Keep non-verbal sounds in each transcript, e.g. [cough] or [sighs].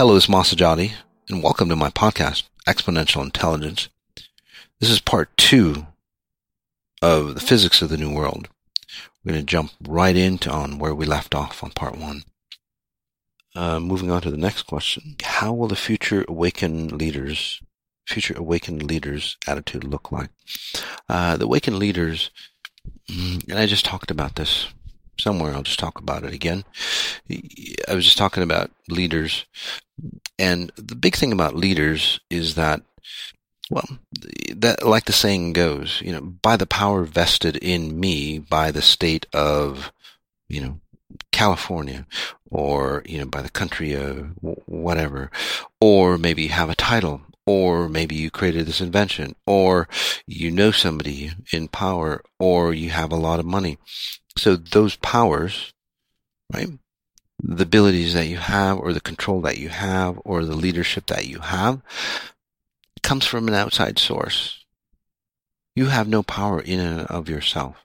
Hello, it's Masajati, and welcome to my podcast, Exponential Intelligence. This is part two of the physics of the new world. We're going to jump right into on where we left off on part one. Uh, moving on to the next question. How will the future awakened leaders, future awakened leaders attitude look like? Uh, the awakened leaders, mm, and I just talked about this somewhere. I'll just talk about it again. I was just talking about leaders, and the big thing about leaders is that, well, that like the saying goes, you know, by the power vested in me by the state of, you know, California, or you know, by the country of whatever, or maybe you have a title, or maybe you created this invention, or you know somebody in power, or you have a lot of money. So those powers, right? The abilities that you have or the control that you have or the leadership that you have comes from an outside source. You have no power in and of yourself.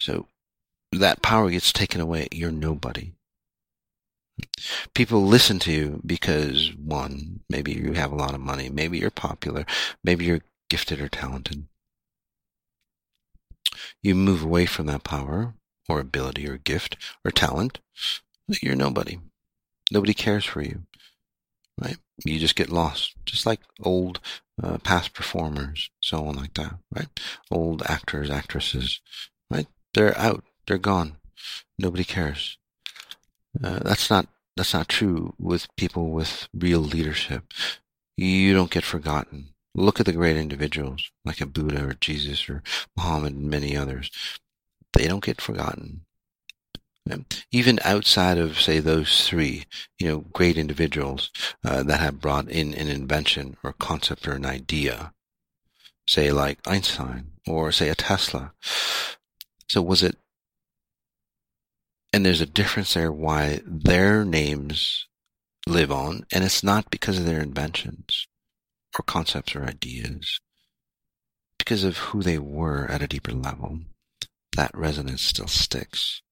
So that power gets taken away. You're nobody. People listen to you because one, maybe you have a lot of money, maybe you're popular, maybe you're gifted or talented. You move away from that power or ability or gift or talent, you're nobody. Nobody cares for you, right? You just get lost, just like old uh, past performers, so on like that, right? Old actors, actresses, right? They're out, they're gone. Nobody cares. Uh, that's not that's not true with people with real leadership. You don't get forgotten. Look at the great individuals like a Buddha or Jesus or Muhammad and many others. They don't get forgotten. Even outside of, say, those three, you know, great individuals uh, that have brought in an invention or concept or an idea, say like Einstein or say a Tesla. So was it, and there's a difference there why their names live on, and it's not because of their inventions or concepts or ideas because of who they were at a deeper level. That resonance still sticks.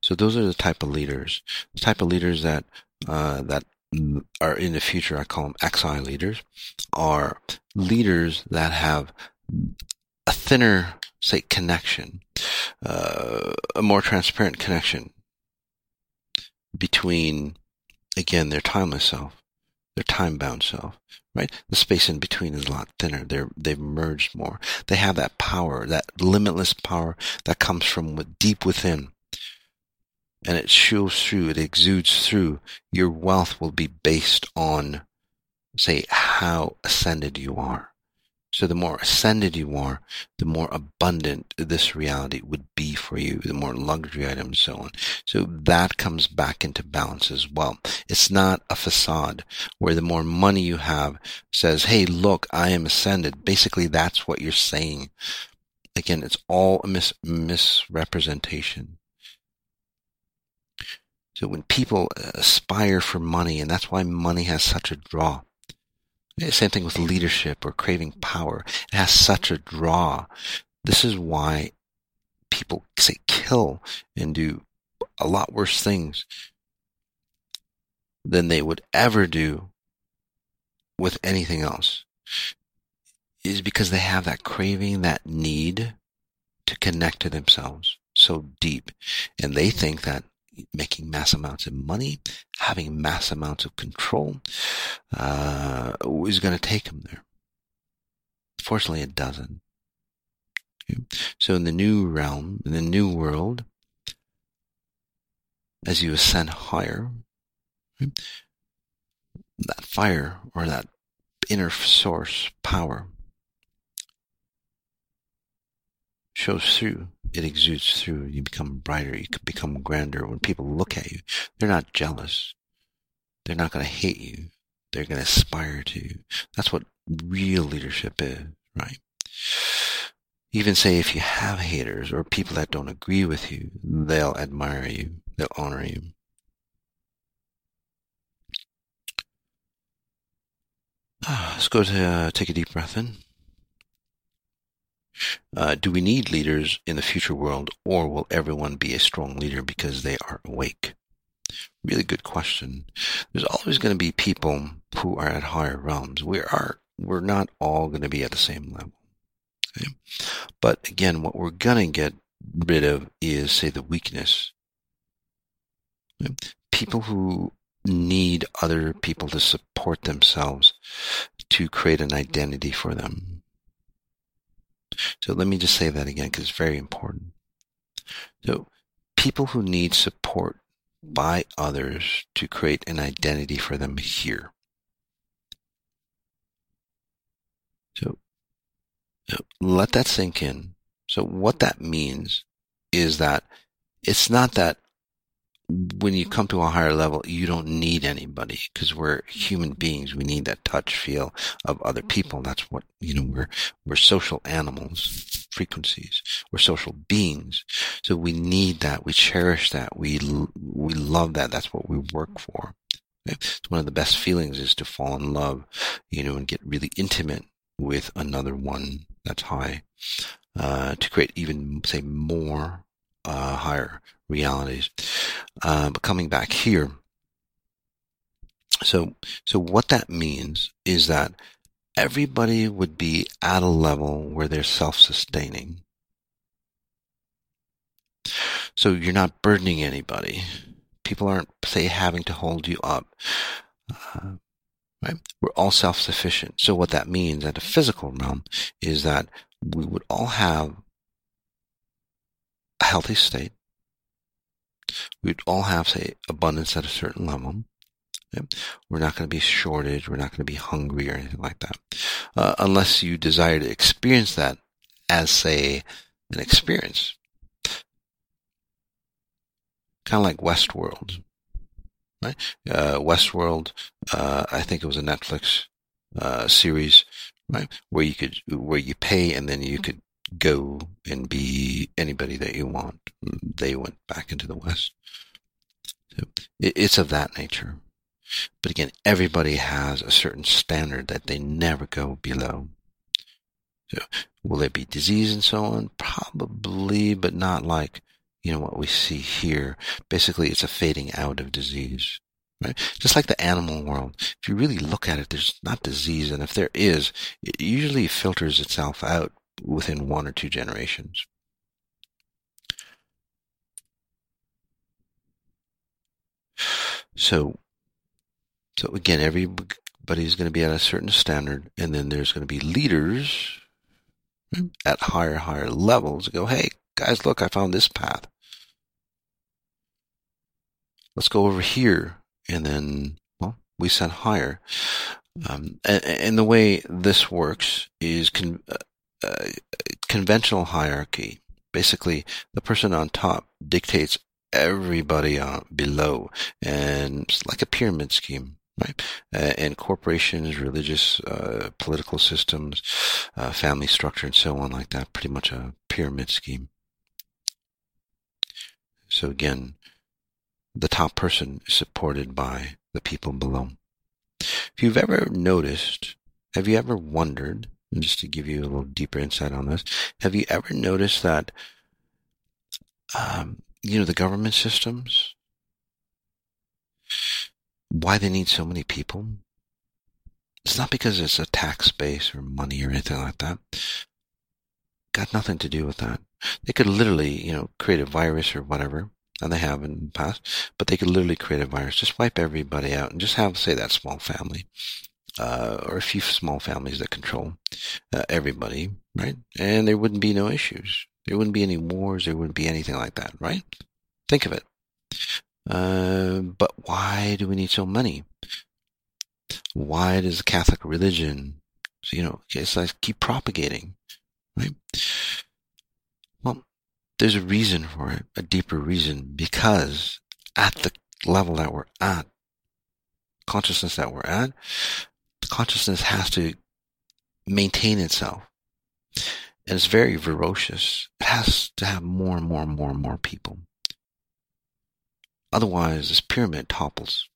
So those are the type of leaders, the type of leaders that uh, that are in the future. I call them XI leaders, are leaders that have a thinner, say, connection, uh, a more transparent connection between, again, their timeless self their time bound self, right? The space in between is a lot thinner. They're, they've merged more. They have that power, that limitless power that comes from deep within. And it shows through, it exudes through. Your wealth will be based on, say, how ascended you are. So the more ascended you are, the more abundant this reality would be for you, the more luxury items, so on. So that comes back into balance as well. It's not a facade where the more money you have says, Hey, look, I am ascended. Basically, that's what you're saying. Again, it's all a mis- misrepresentation. So when people uh, aspire for money, and that's why money has such a draw, same thing with leadership or craving power. It has such a draw. This is why people say kill and do a lot worse things than they would ever do with anything else is because they have that craving, that need to connect to themselves so deep. And they think that making mass amounts of money, having mass amounts of control, uh, is going to take them there. Fortunately, it doesn't. So in the new realm, in the new world, as you ascend higher, that fire or that inner source power shows through it exudes through. You become brighter. You become grander. When people look at you, they're not jealous. They're not going to hate you. They're going to aspire to you. That's what real leadership is, right? Even say if you have haters or people that don't agree with you, they'll admire you. They'll honor you. [sighs] Let's go to uh, take a deep breath in. Uh, do we need leaders in the future world, or will everyone be a strong leader because they are awake? Really good question. There's always going to be people who are at higher realms. We are we're not all going to be at the same level. Okay? But again, what we're going to get rid of is, say, the weakness. Okay? People who need other people to support themselves to create an identity for them. So let me just say that again because it's very important. So people who need support by others to create an identity for them here. So, so let that sink in. So what that means is that it's not that when you come to a higher level, you don't need anybody because we're human beings. We need that touch feel of other people. That's what, you know, we're, we're social animals, frequencies. We're social beings. So we need that. We cherish that. We, we love that. That's what we work for. It's one of the best feelings is to fall in love, you know, and get really intimate with another one that's high, uh, to create even, say, more, uh, higher realities. Uh, but coming back here, so so what that means is that everybody would be at a level where they're self-sustaining. So you're not burdening anybody. People aren't say having to hold you up. Uh, right? We're all self-sufficient. So what that means at a physical realm is that we would all have a healthy state we'd all have, say, abundance at a certain level. We're not going to be shorted. We're not going to be hungry or anything like that. Uh, unless you desire to experience that as, say, an experience. Kind of like Westworld, right? Uh, Westworld, uh, I think it was a Netflix, uh, series, right? Where you could, where you pay and then you could go and be anybody that you want. They went back into the West. So it's of that nature. But again, everybody has a certain standard that they never go below. So will there be disease and so on? Probably, but not like, you know, what we see here. Basically, it's a fading out of disease. Right? Just like the animal world. If you really look at it, there's not disease, and if there is, it usually filters itself out within one or two generations. So, so again, everybody's going to be at a certain standard, and then there's going to be leaders at higher, higher levels. Go, hey guys, look, I found this path. Let's go over here, and then well, we set higher. Um, and, and, the way this works is con- conventional hierarchy. Basically, the person on top dictates everybody uh, below, and it's like a pyramid scheme. Right? Uh, and corporations, religious, uh, political systems, uh, family structure, and so on, like that. Pretty much a pyramid scheme. So again, the top person is supported by the people below. If you've ever noticed, have you ever wondered just to give you a little deeper insight on this, have you ever noticed that, um, you know, the government systems, why they need so many people? It's not because it's a tax base or money or anything like that. Got nothing to do with that. They could literally, you know, create a virus or whatever, and they have in the past, but they could literally create a virus, just wipe everybody out and just have, say, that small family uh, or a few small families that control uh, everybody, right? And there wouldn't be no issues. There wouldn't be any wars. There wouldn't be anything like that, right? Think of it. Uh, but why do we need so many? Why does the Catholic religion, you know, it's like keep propagating, right? Well, there's a reason for it, a deeper reason, because at the level that we're at, consciousness that we're at, consciousness has to maintain itself. And it's very ferocious. It has to have more and more and more and more people. Otherwise, this pyramid topples.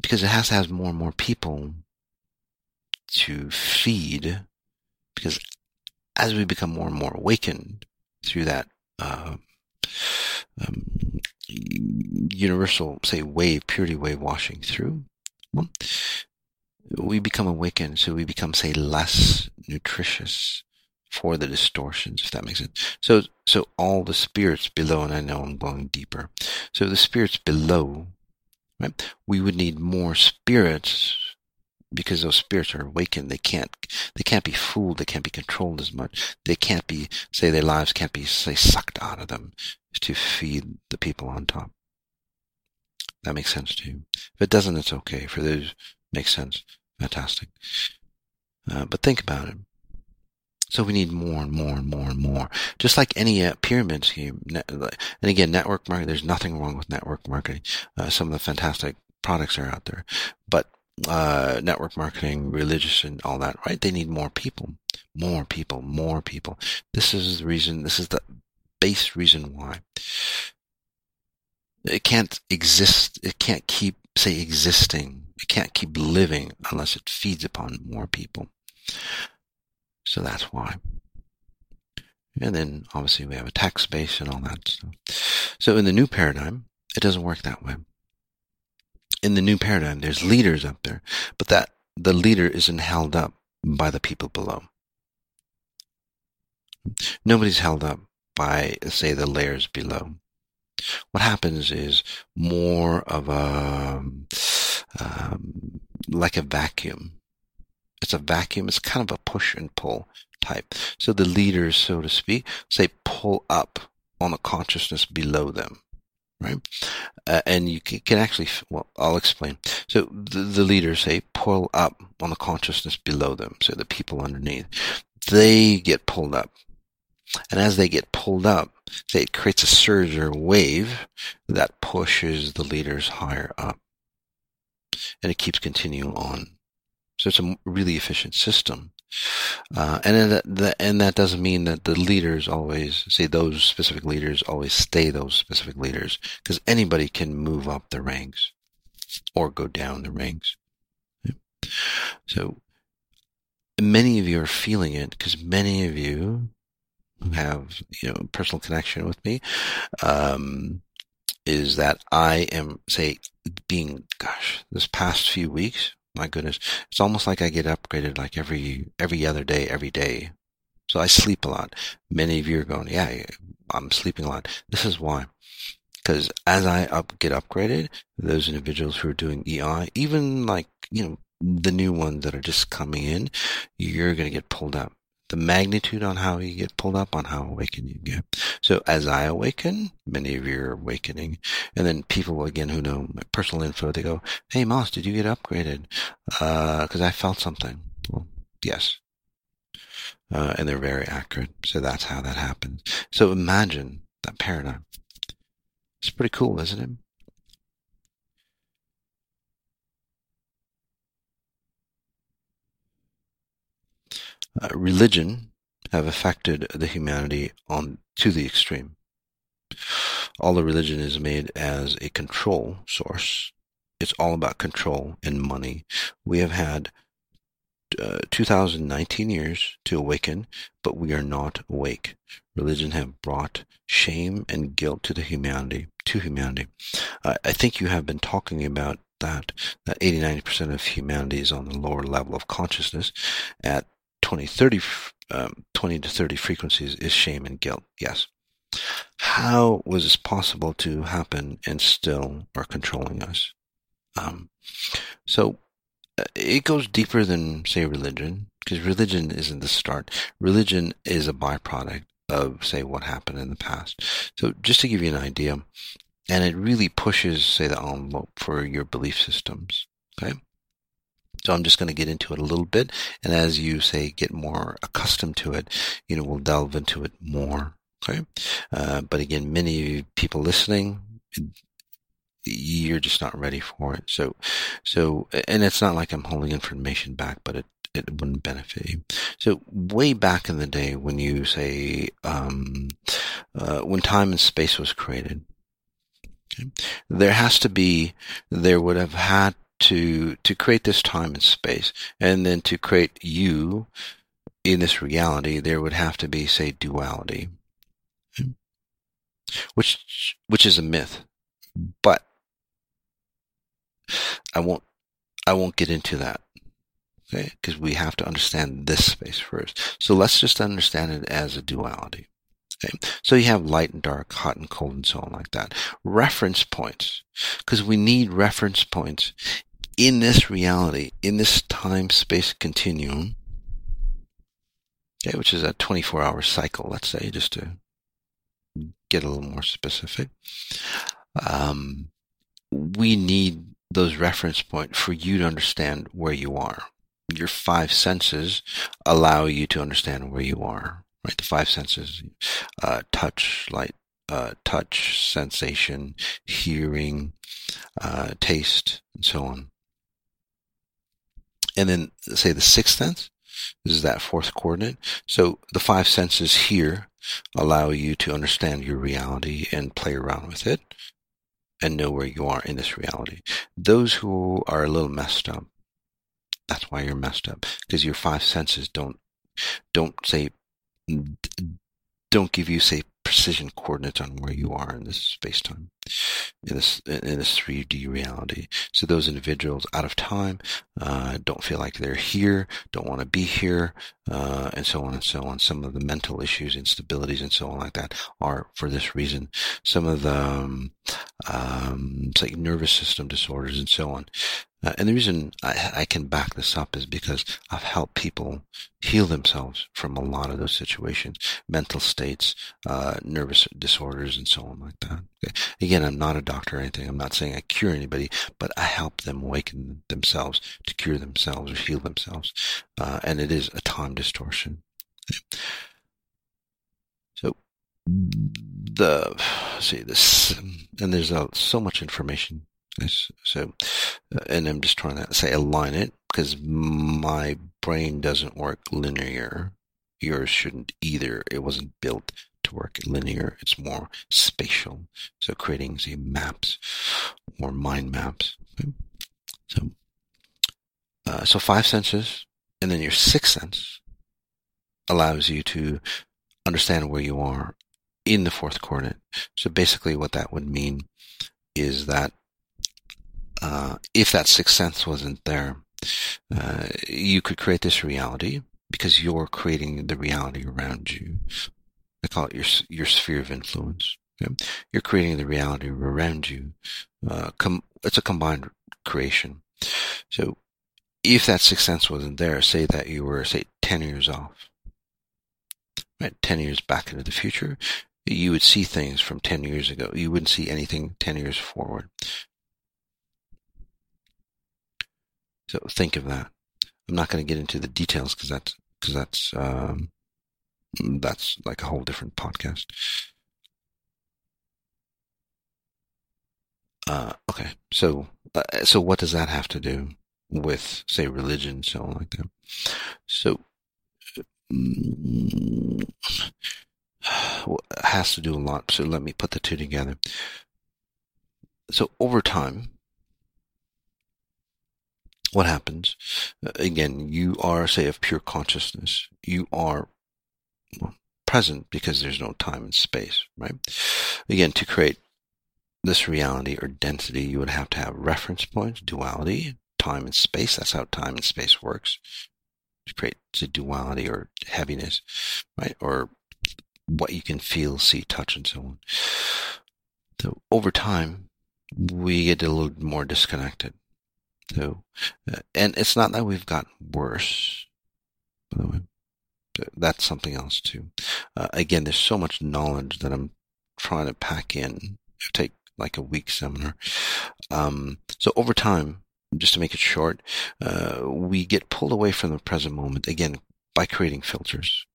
Because it has to have more and more people to feed Because as we become more and more awakened through that uh, um, universal, say, wave, purity wave washing through, we become awakened, so we become, say, less nutritious for the distortions, if that makes sense. So, so all the spirits below, and I know I'm going deeper. So the spirits below, right? We would need more spirits because those spirits are awakened. They can't, they can't be fooled. They can't be controlled as much. They can't be, say, their lives can't be, say, sucked out of them to feed the people on top. That makes sense to you. If it doesn't, it's okay. For those, makes sense. Fantastic. Uh, but think about it. So we need more and more and more and more. Just like any uh, pyramid scheme. And again, network marketing, there's nothing wrong with network marketing. Uh, some of the fantastic products are out there. But uh, network marketing, religious and all that, right? They need more people, more people, more people. This is the reason, this is the base reason why. It can't exist, it can't keep, say, existing. It can't keep living unless it feeds upon more people. So that's why. And then obviously we have a tax base and all that stuff. So in the new paradigm, it doesn't work that way. In the new paradigm, there's leaders up there, but that the leader isn't held up by the people below. Nobody's held up by, say, the layers below. What happens is more of a, um, like a vacuum. It's a vacuum. It's kind of a push and pull type. So the leaders, so to speak, say pull up on the consciousness below them right? Uh, and you can, actually, well, I'll explain. So the, the, leaders say pull up on the consciousness below them, so the people underneath, they get pulled up. And as they get pulled up, it creates a surge or wave that pushes the leaders higher up. And it keeps continuing on. So it's a really efficient system. Uh, and that, and that doesn't mean that the leaders always say those specific leaders always stay those specific leaders because anybody can move up the ranks or go down the ranks. So many of you are feeling it because many of you have you know personal connection with me um, is that I am say being gosh this past few weeks my goodness it's almost like I get upgraded like every every other day every day. So I sleep a lot. Many of you are going yeah I'm sleeping a lot. This is why. Because as I up get upgraded those individuals who are doing EI even like you know the new ones that are just coming in you're going to get pulled up the magnitude on how you get pulled up on how awakened you get. So as I awaken, many of you are awakening. And then people again who know my personal info, they go, Hey Moss, did you get upgraded? Uh, cause I felt something. Well, yes. Uh, and they're very accurate. So that's how that happens. So imagine that paradigm. It's pretty cool, isn't it? Uh, religion have affected the humanity on to the extreme. All the religion is made as a control source. It's all about control and money. We have had uh, 2019 years to awaken, but we are not awake. Religion have brought shame and guilt to the humanity, to humanity. Uh, I think you have been talking about that, that 80, 90% of humanity is on the lower level of consciousness at 20, 30, um, 20 to 30 frequencies is shame and guilt. Yes. How was this possible to happen and still are controlling us? Um, so uh, it goes deeper than say religion because religion isn't the start. Religion is a byproduct of say what happened in the past. So just to give you an idea, and it really pushes say the envelope for your belief systems. Okay. So I'm just going to get into it a little bit. And as you say, get more accustomed to it, you know, we'll delve into it more. Okay. Uh, but again, many people listening, you're just not ready for it. So, so, and it's not like I'm holding information back, but it, it wouldn't benefit you. So way back in the day when you say, um, uh, when time and space was created, okay, there has to be, there would have had to to create this time and space and then to create you in this reality, there would have to be, say, duality, which which is a myth. But I won't I won't get into that. Okay, because we have to understand this space first. So let's just understand it as a duality. Okay. So you have light and dark, hot and cold, and so on like that. Reference points, because we need reference points in this reality, in this time space continuum, okay, which is a 24 hour cycle, let's say, just to get a little more specific. Um, we need those reference points for you to understand where you are. Your five senses allow you to understand where you are, right? The five senses, uh, touch, light, uh, touch, sensation, hearing, uh, taste, and so on. And then say the sixth sense, this is that fourth coordinate. So the five senses here allow you to understand your reality and play around with it and know where you are in this reality. Those who are a little messed up, that's why you're messed up because your five senses don't don't say don't give you say precision coordinates on where you are in this space time, in this in this 3D reality. So those individuals out of time uh, don't feel like they're here, don't want to be here, uh, and so on and so on. Some of the mental issues, instabilities, and so on like that are for this reason. Some of the um, um, like nervous system disorders and so on uh, and the reason I, I, can back this up is because I've helped people heal themselves from a lot of those situations, mental states, uh, nervous disorders, and so on like that. Again, I'm not a doctor or anything. I'm not saying I cure anybody, but I help them awaken themselves to cure themselves or heal themselves. Uh, and it is a time distortion. So the see this, and there's uh, so much information so, uh, and I'm just trying to say align it because my brain doesn't work linear. Yours shouldn't either. It wasn't built to work linear. It's more spatial. So creating say maps or mind maps. Okay? So, uh, so five senses, and then your sixth sense allows you to understand where you are in the fourth coordinate. So basically, what that would mean is that uh, if that sixth sense wasn't there, uh, you could create this reality because you're creating the reality around you. I call it your your sphere of influence. Okay? You're creating the reality around you. Uh, com- it's a combined creation. So, if that sixth sense wasn't there, say that you were say ten years off, right, ten years back into the future, you would see things from 10 years ago. You wouldn't see anything 10 years forward. So think of that. I'm not going to get into the details because that's because that's um, that's like a whole different podcast. Uh, okay, so uh, so what does that have to do with say religion, so like that? So mm, [sighs] has to do a lot. So let me put the two together. So over time, what happens? Uh, again, you are, say, of pure consciousness. You are present because there's no time and space, right? Again, to create this reality or density, you would have to have reference points, duality, time and space. That's how time and space works. To create the duality or heaviness, right? Or what you can feel, see, touch, and so on. So over time, we get a little more disconnected. So, uh, and it's not that we've gotten worse. By the way, that's something else too. Uh, again, there's so much knowledge that I'm trying to pack in. It'll take like a week seminar. Um, so over time, just to make it short, uh, we get pulled away from the present moment again by creating filters.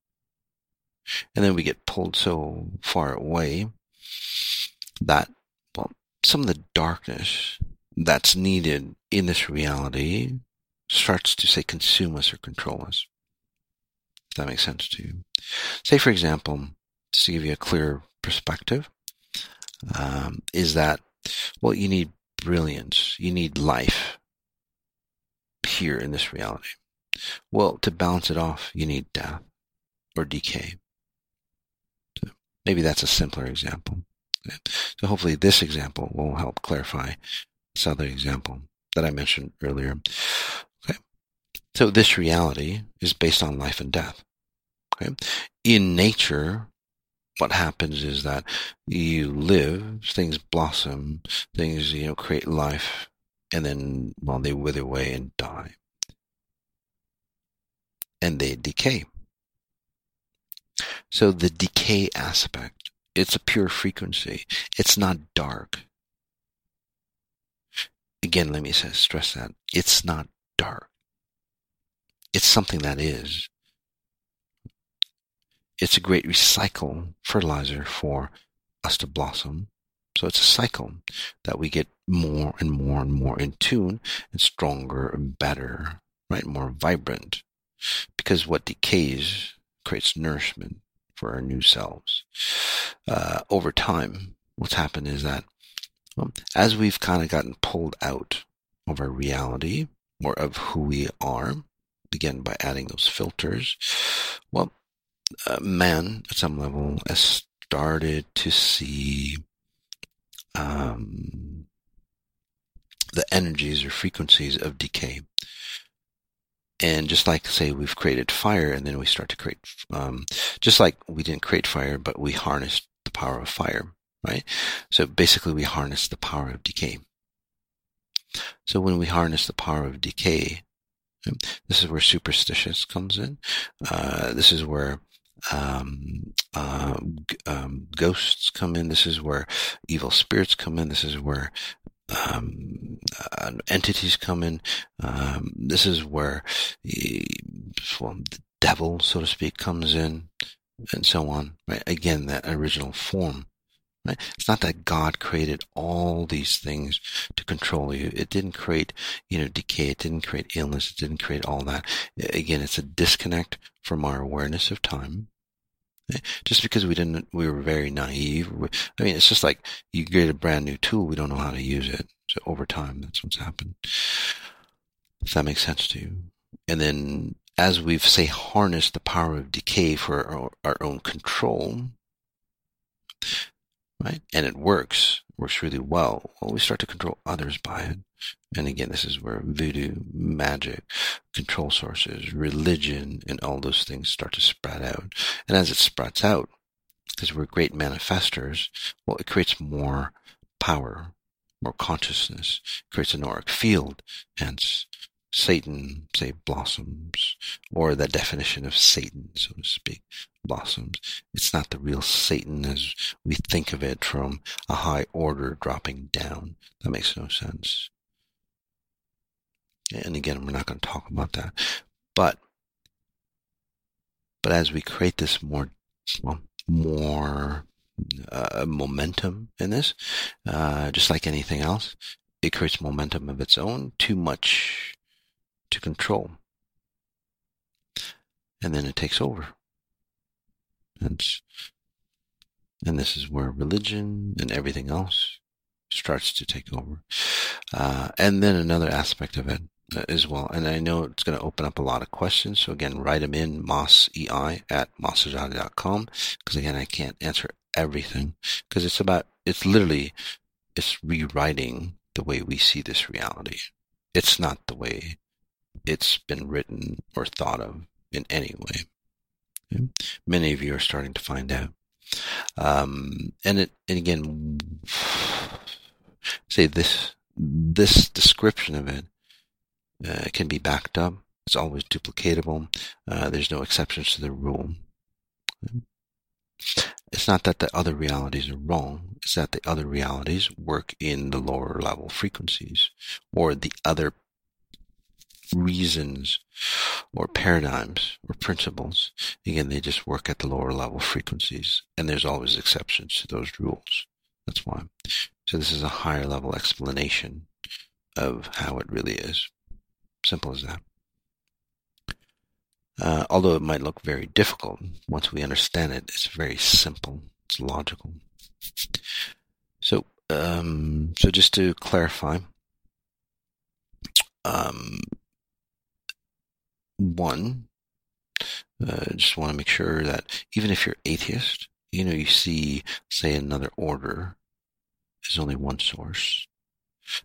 And then we get pulled so far away that, well, some of the darkness that's needed in this reality starts to say consume us or control us. That makes sense to you. Say, for example, just to give you a clear perspective, um, is that, well, you need brilliance, you need life here in this reality. Well, to balance it off, you need death. or decay. So maybe that's a simpler example. So hopefully this example will help clarify this other example that I mentioned earlier. Okay. So this reality is based on life and death. Okay. In nature, what happens is that you live, things blossom, things, you know, create life, and then, well, they wither away and die. And they decay. So the decay aspect, it's a pure frequency. It's not dark. Again, let me stress that. It's not dark. It's something that is. It's a great recycle fertilizer for us to blossom. So it's a cycle that we get more and more and more in tune and stronger and better, right? More vibrant. Because what decays creates nourishment for our new selves. Uh, over time, what's happened is that well, as we've kind of gotten pulled out of our reality or of who we are, again by adding those filters, well, uh, man at some level started to see um, the energies or frequencies of decay. And just like say we've created fire, and then we start to create, um, just like we didn't create fire, but we harnessed the power of fire, right? So basically, we harness the power of decay. So when we harness the power of decay, this is where superstitious comes in. Uh, this is where um, uh, um, ghosts come in. This is where evil spirits come in. This is where um, uh, entities come in. Um, this is where well, the devil, so to speak, comes in, and so on. Right? Again, that original form. It's not that God created all these things to control you. It didn't create, you know, decay. It didn't create illness. It didn't create all that. Again, it's a disconnect from our awareness of time. Just because we didn't, we were very naive. I mean, it's just like you get a brand new tool, we don't know how to use it. So over time, that's what's happened. If that makes sense to you. And then as we've, say, harnessed the power of decay for our, our own control, right? And it works, works really well. Well, we start to control others by it. And again, this is where voodoo, magic, control sources, religion, and all those things start to spread out. And as it spreads out, because we're great manifestors, well, it creates more power, more consciousness, creates an auric field, hence Satan, say, blossoms, or the definition of Satan, so to speak, blossoms. It's not the real Satan as we think of it from a high order dropping down. That makes no sense. And again, we're not going to talk about that. But, but as we create this more, more uh, momentum in this, uh, just like anything else, it creates momentum of its own. Too much to control. And then it takes over. And, and this is where religion and everything else starts to take over. Uh, and then another aspect of it uh, as well, and I know it's going to open up a lot of questions. So again, write them in mossei at mossajati.com because again, I can't answer everything because it's about, it's literally, it's rewriting the way we see this reality. It's not the way it's been written or thought of in any way. Okay? Many of you are starting to find out. Um, and it, and again, say this, this description of it uh, can be backed up. It's always duplicatable. Uh, there's no exceptions to the rule. It's not that the other realities are wrong. It's that the other realities work in the lower level frequencies or the other reasons or paradigms or principles. Again, they just work at the lower level frequencies, and there's always exceptions to those rules. That's why. So this is a higher level explanation of how it really is. Simple as that. Uh, although it might look very difficult, once we understand it, it's very simple. It's logical. So, um, so just to clarify, um, one, Uh, just want to make sure that even if you're atheist, you know, you see, say, another order is only one source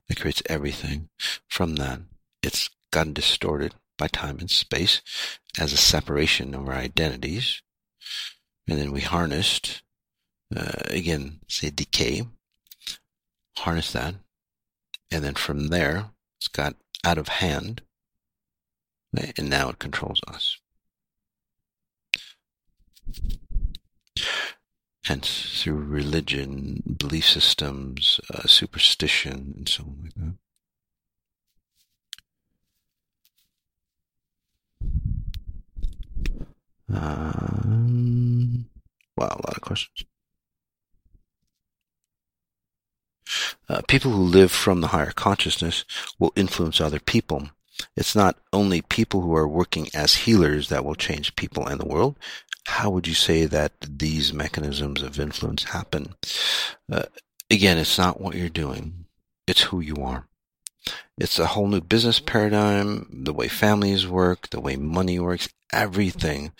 that creates everything. From that, it's gotten distorted by time and space as a separation of our identities. And then we harnessed, uh, again, say decay, harness that. And then from there, it's got out of hand. And now it controls us. Hence, through religion, belief systems, uh, superstition, and so on like that. Um, wow, a lot of questions. Uh, people who live from the higher consciousness will influence other people. It's not only people who are working as healers that will change people and the world. How would you say that these mechanisms of influence happen? Uh, again, it's not what you're doing. It's who you are. It's a whole new business paradigm, the way families work, the way money works, everything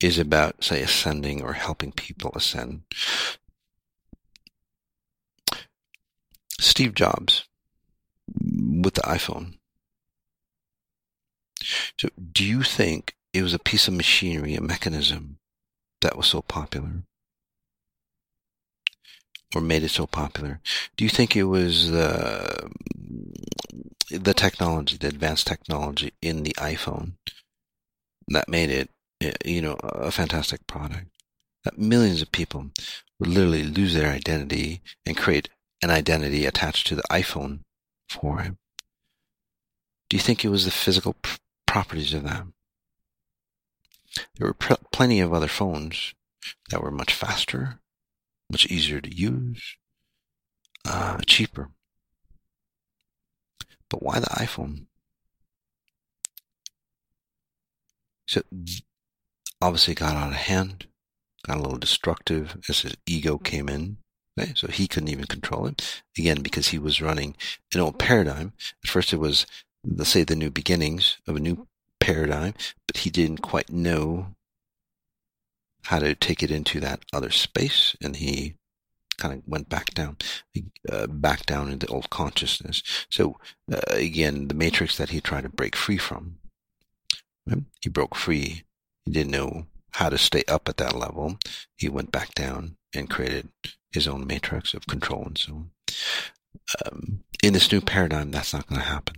is about, say, ascending or helping people ascend. Steve Jobs with the iPhone. So, do you think it was a piece of machinery, a mechanism that was so popular? Or made it so popular? Do you think it was the the technology, the advanced technology in the iPhone that made it, you know, a fantastic product? That millions of people would literally lose their identity and create an identity attached to the iPhone for him. Do you think it was the physical properties of them. There were plenty of other phones that were much faster, much easier to use, uh, cheaper. But why the iPhone? So obviously got out of hand, got a little destructive as his ego came in. Okay, so he couldn't even control it. Again, because he was running an old paradigm. At first it was, let's say, the new beginnings of a new paradigm, but he didn't quite know how to take it into that other space, and he kind of went back down, uh, back down into old consciousness. So uh, again, the matrix that he tried to break free from, right? he broke free. He didn't know how to stay up at that level. He went back down and created his own matrix of control and so on. Um, in this new paradigm, that's not going to happen.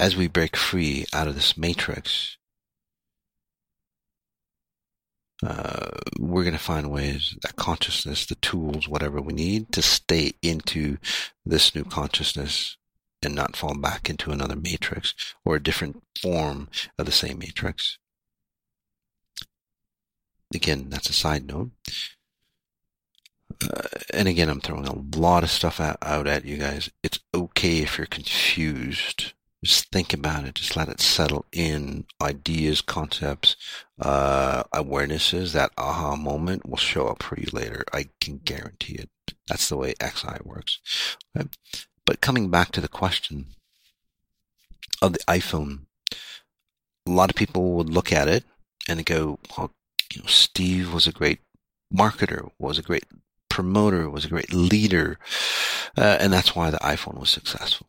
As we break free out of this matrix, uh, we're going to find ways that consciousness, the tools, whatever we need to stay into this new consciousness and not fall back into another matrix or a different form of the same matrix. Again, that's a side note. Uh, and again, I'm throwing a lot of stuff out, out at you guys. It's okay if you're confused. Just think about it. Just let it settle in. Ideas, concepts, uh, awarenesses, that aha moment will show up for you later. I can guarantee it. That's the way XI works. Okay? But coming back to the question of the iPhone, a lot of people would look at it and go, well, you know, Steve was a great marketer, was a great promoter, was a great leader, uh, and that's why the iPhone was successful.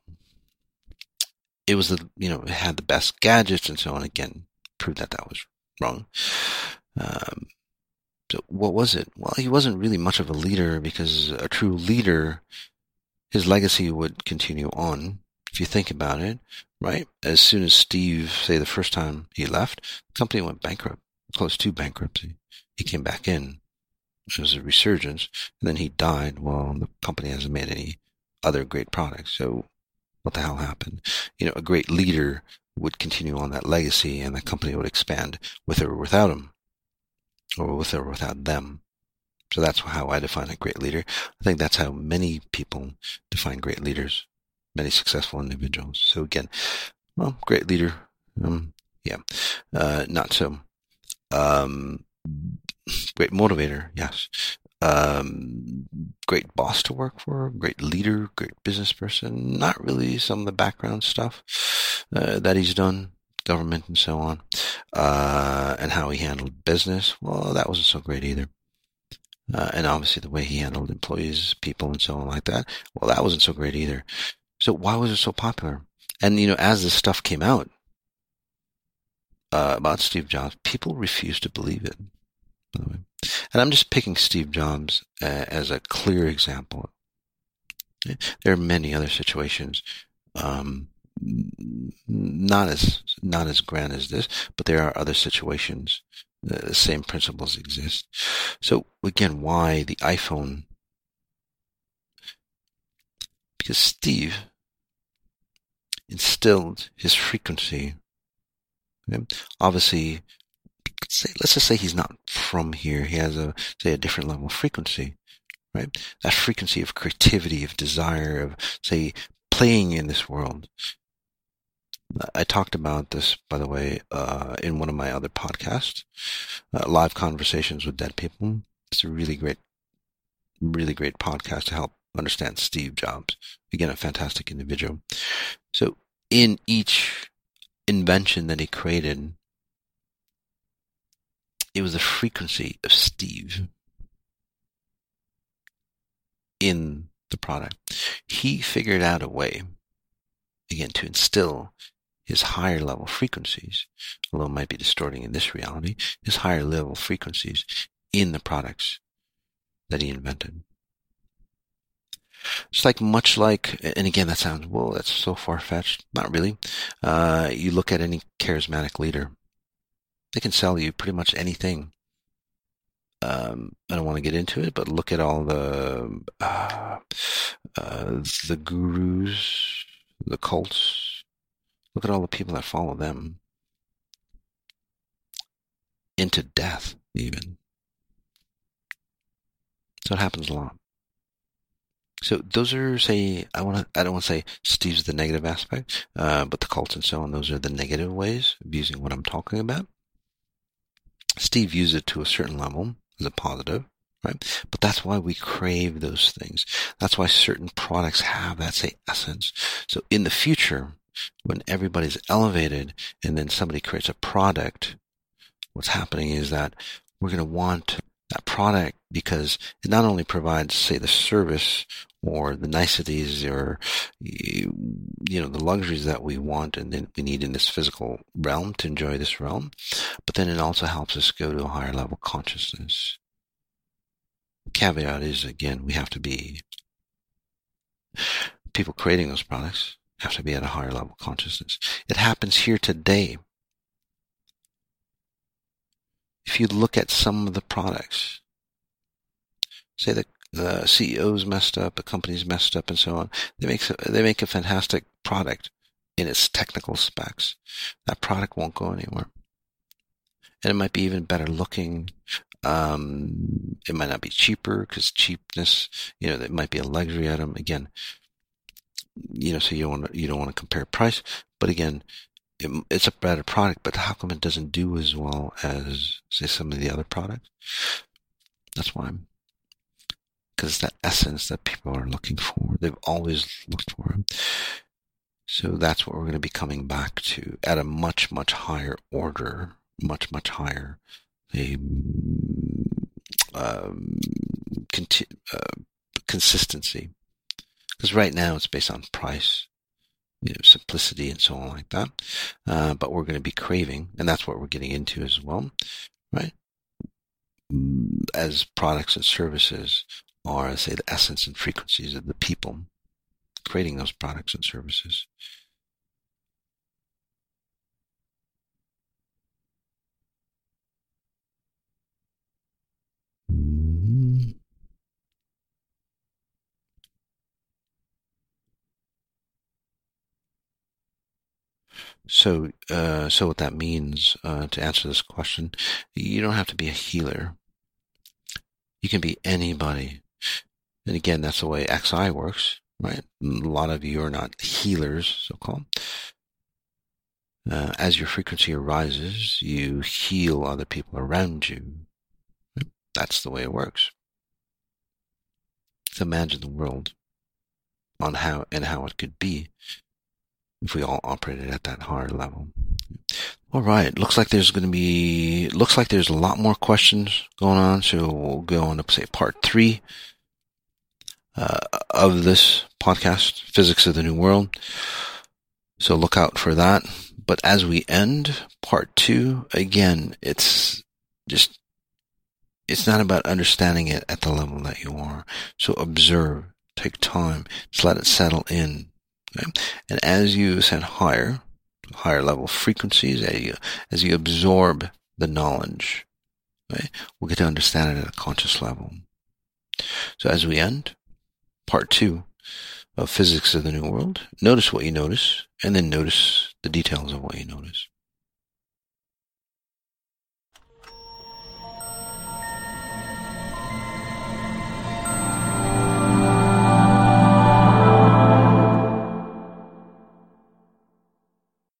It was the you know it had the best gadgets and so on. Again, proved that that was wrong. Um, so what was it? Well, he wasn't really much of a leader because a true leader, his legacy would continue on. If you think about it, right? As soon as Steve, say the first time he left, the company went bankrupt, close to bankruptcy. He came back in it was a resurgence, and then he died. Well, the company hasn't made any other great products. So what the hell happened? You know, a great leader would continue on that legacy and the company would expand with or without him or with or without them. So that's how I define a great leader. I think that's how many people define great leaders, many successful individuals. So again, well, great leader. Um, yeah, uh, not so. Um, great motivator, yes. Um, great boss to work for, great leader, great business person. Not really some of the background stuff uh, that he's done. government and so on, uh, and how he handled business. Well, that wasn't so great either. Uh, and obviously the way he handled employees, people, and so on like that. Well, that wasn't so great either. So why was it so popular? And you know, as this stuff came out uh, about Steve Jobs, people refused to believe it. By the way, and I'm just picking Steve Jobs uh, as a clear example. There are many other situations, um, not as not as grand as this, but there are other situations. Uh, the same principles exist. So again, why the iPhone? Because Steve instilled his frequency. Okay? Obviously, say, let's just say he's not from here. He has a say a different level of frequency, right? That frequency of creativity, of desire, of say playing in this world. I talked about this, by the way, uh, in one of my other podcasts, uh, live conversations with dead people. It's a really great, really great podcast to help understand Steve Jobs. Again, a fantastic individual. So in each invention that he created, it was the frequency of Steve in the product. He figured out a way, again, to instill his higher level frequencies, although it might be distorting in this reality, his higher level frequencies in the products that he invented. It's like much like, and again, that sounds, well, that's so far fetched. Not really. Uh, you look at any charismatic leader, they can sell you pretty much anything. Um, I don't want to get into it, but look at all the uh, uh, the gurus, the cults. Look at all the people that follow them into death, even. So it happens a lot. So those are, say, I want to, I don't want to say Steve's the negative aspect, uh, but the cults and so on, those are the negative ways of using what I'm talking about. Steve used it to a certain level as a positive, right? But that's why we crave those things. That's why certain products have that, say, essence. So in the future, when everybody's elevated and then somebody creates a product, what's happening is that we're going to want that product because it not only provides, say, the service or the niceties or you know the luxuries that we want and then we need in this physical realm to enjoy this realm. But then it also helps us go to a higher level consciousness. Caveat is again we have to be people creating those products have to be at a higher level consciousness. It happens here today. If you look at some of the products, say the the CEO's messed up, the company's messed up, and so on, they make they make a fantastic product in its technical specs. That product won't go anywhere, and it might be even better looking. Um, it might not be cheaper because cheapness, you know, it might be a luxury item. Again, you know, so you don't want to, you don't want to compare price, but again, it, it's a better product, but how come it doesn't do as well as, say, some of the other products? That's why. It's that essence that people are looking for. They've always looked for it. So that's what we're going to be coming back to at a much, much higher order, much, much higher. A um, conti- uh, consistency. Because right now it's based on price you know, simplicity and so on like that. Uh, but we're going to be craving, and that's what we're getting into as well, right? Mm, as products and services are, say, the essence and frequencies of the people creating those products and services. So, uh, so what that means uh, to answer this question, you don't have to be a healer. You can be anybody. And again, that's the way XI works, right? A lot of you are not healers, so called. Uh, as your frequency arises, you heal other people around you. That's the way it works. So imagine the world on how and how it could be if we all operated at that higher level. All right. Looks like there's going to be, looks like there's a lot more questions going on. So we'll go on to say part three uh, of this podcast, Physics of the New World. So look out for that. But as we end part two, again, it's just, it's not about understanding it at the level that you are. So observe, take time, just let it settle in. Okay? And as you ascend higher, higher level frequencies, as you, as you absorb the knowledge, we'll get to understand it at a conscious level. So as we end, part two of Physics of the New World, notice what you notice, and then notice the details of what you notice.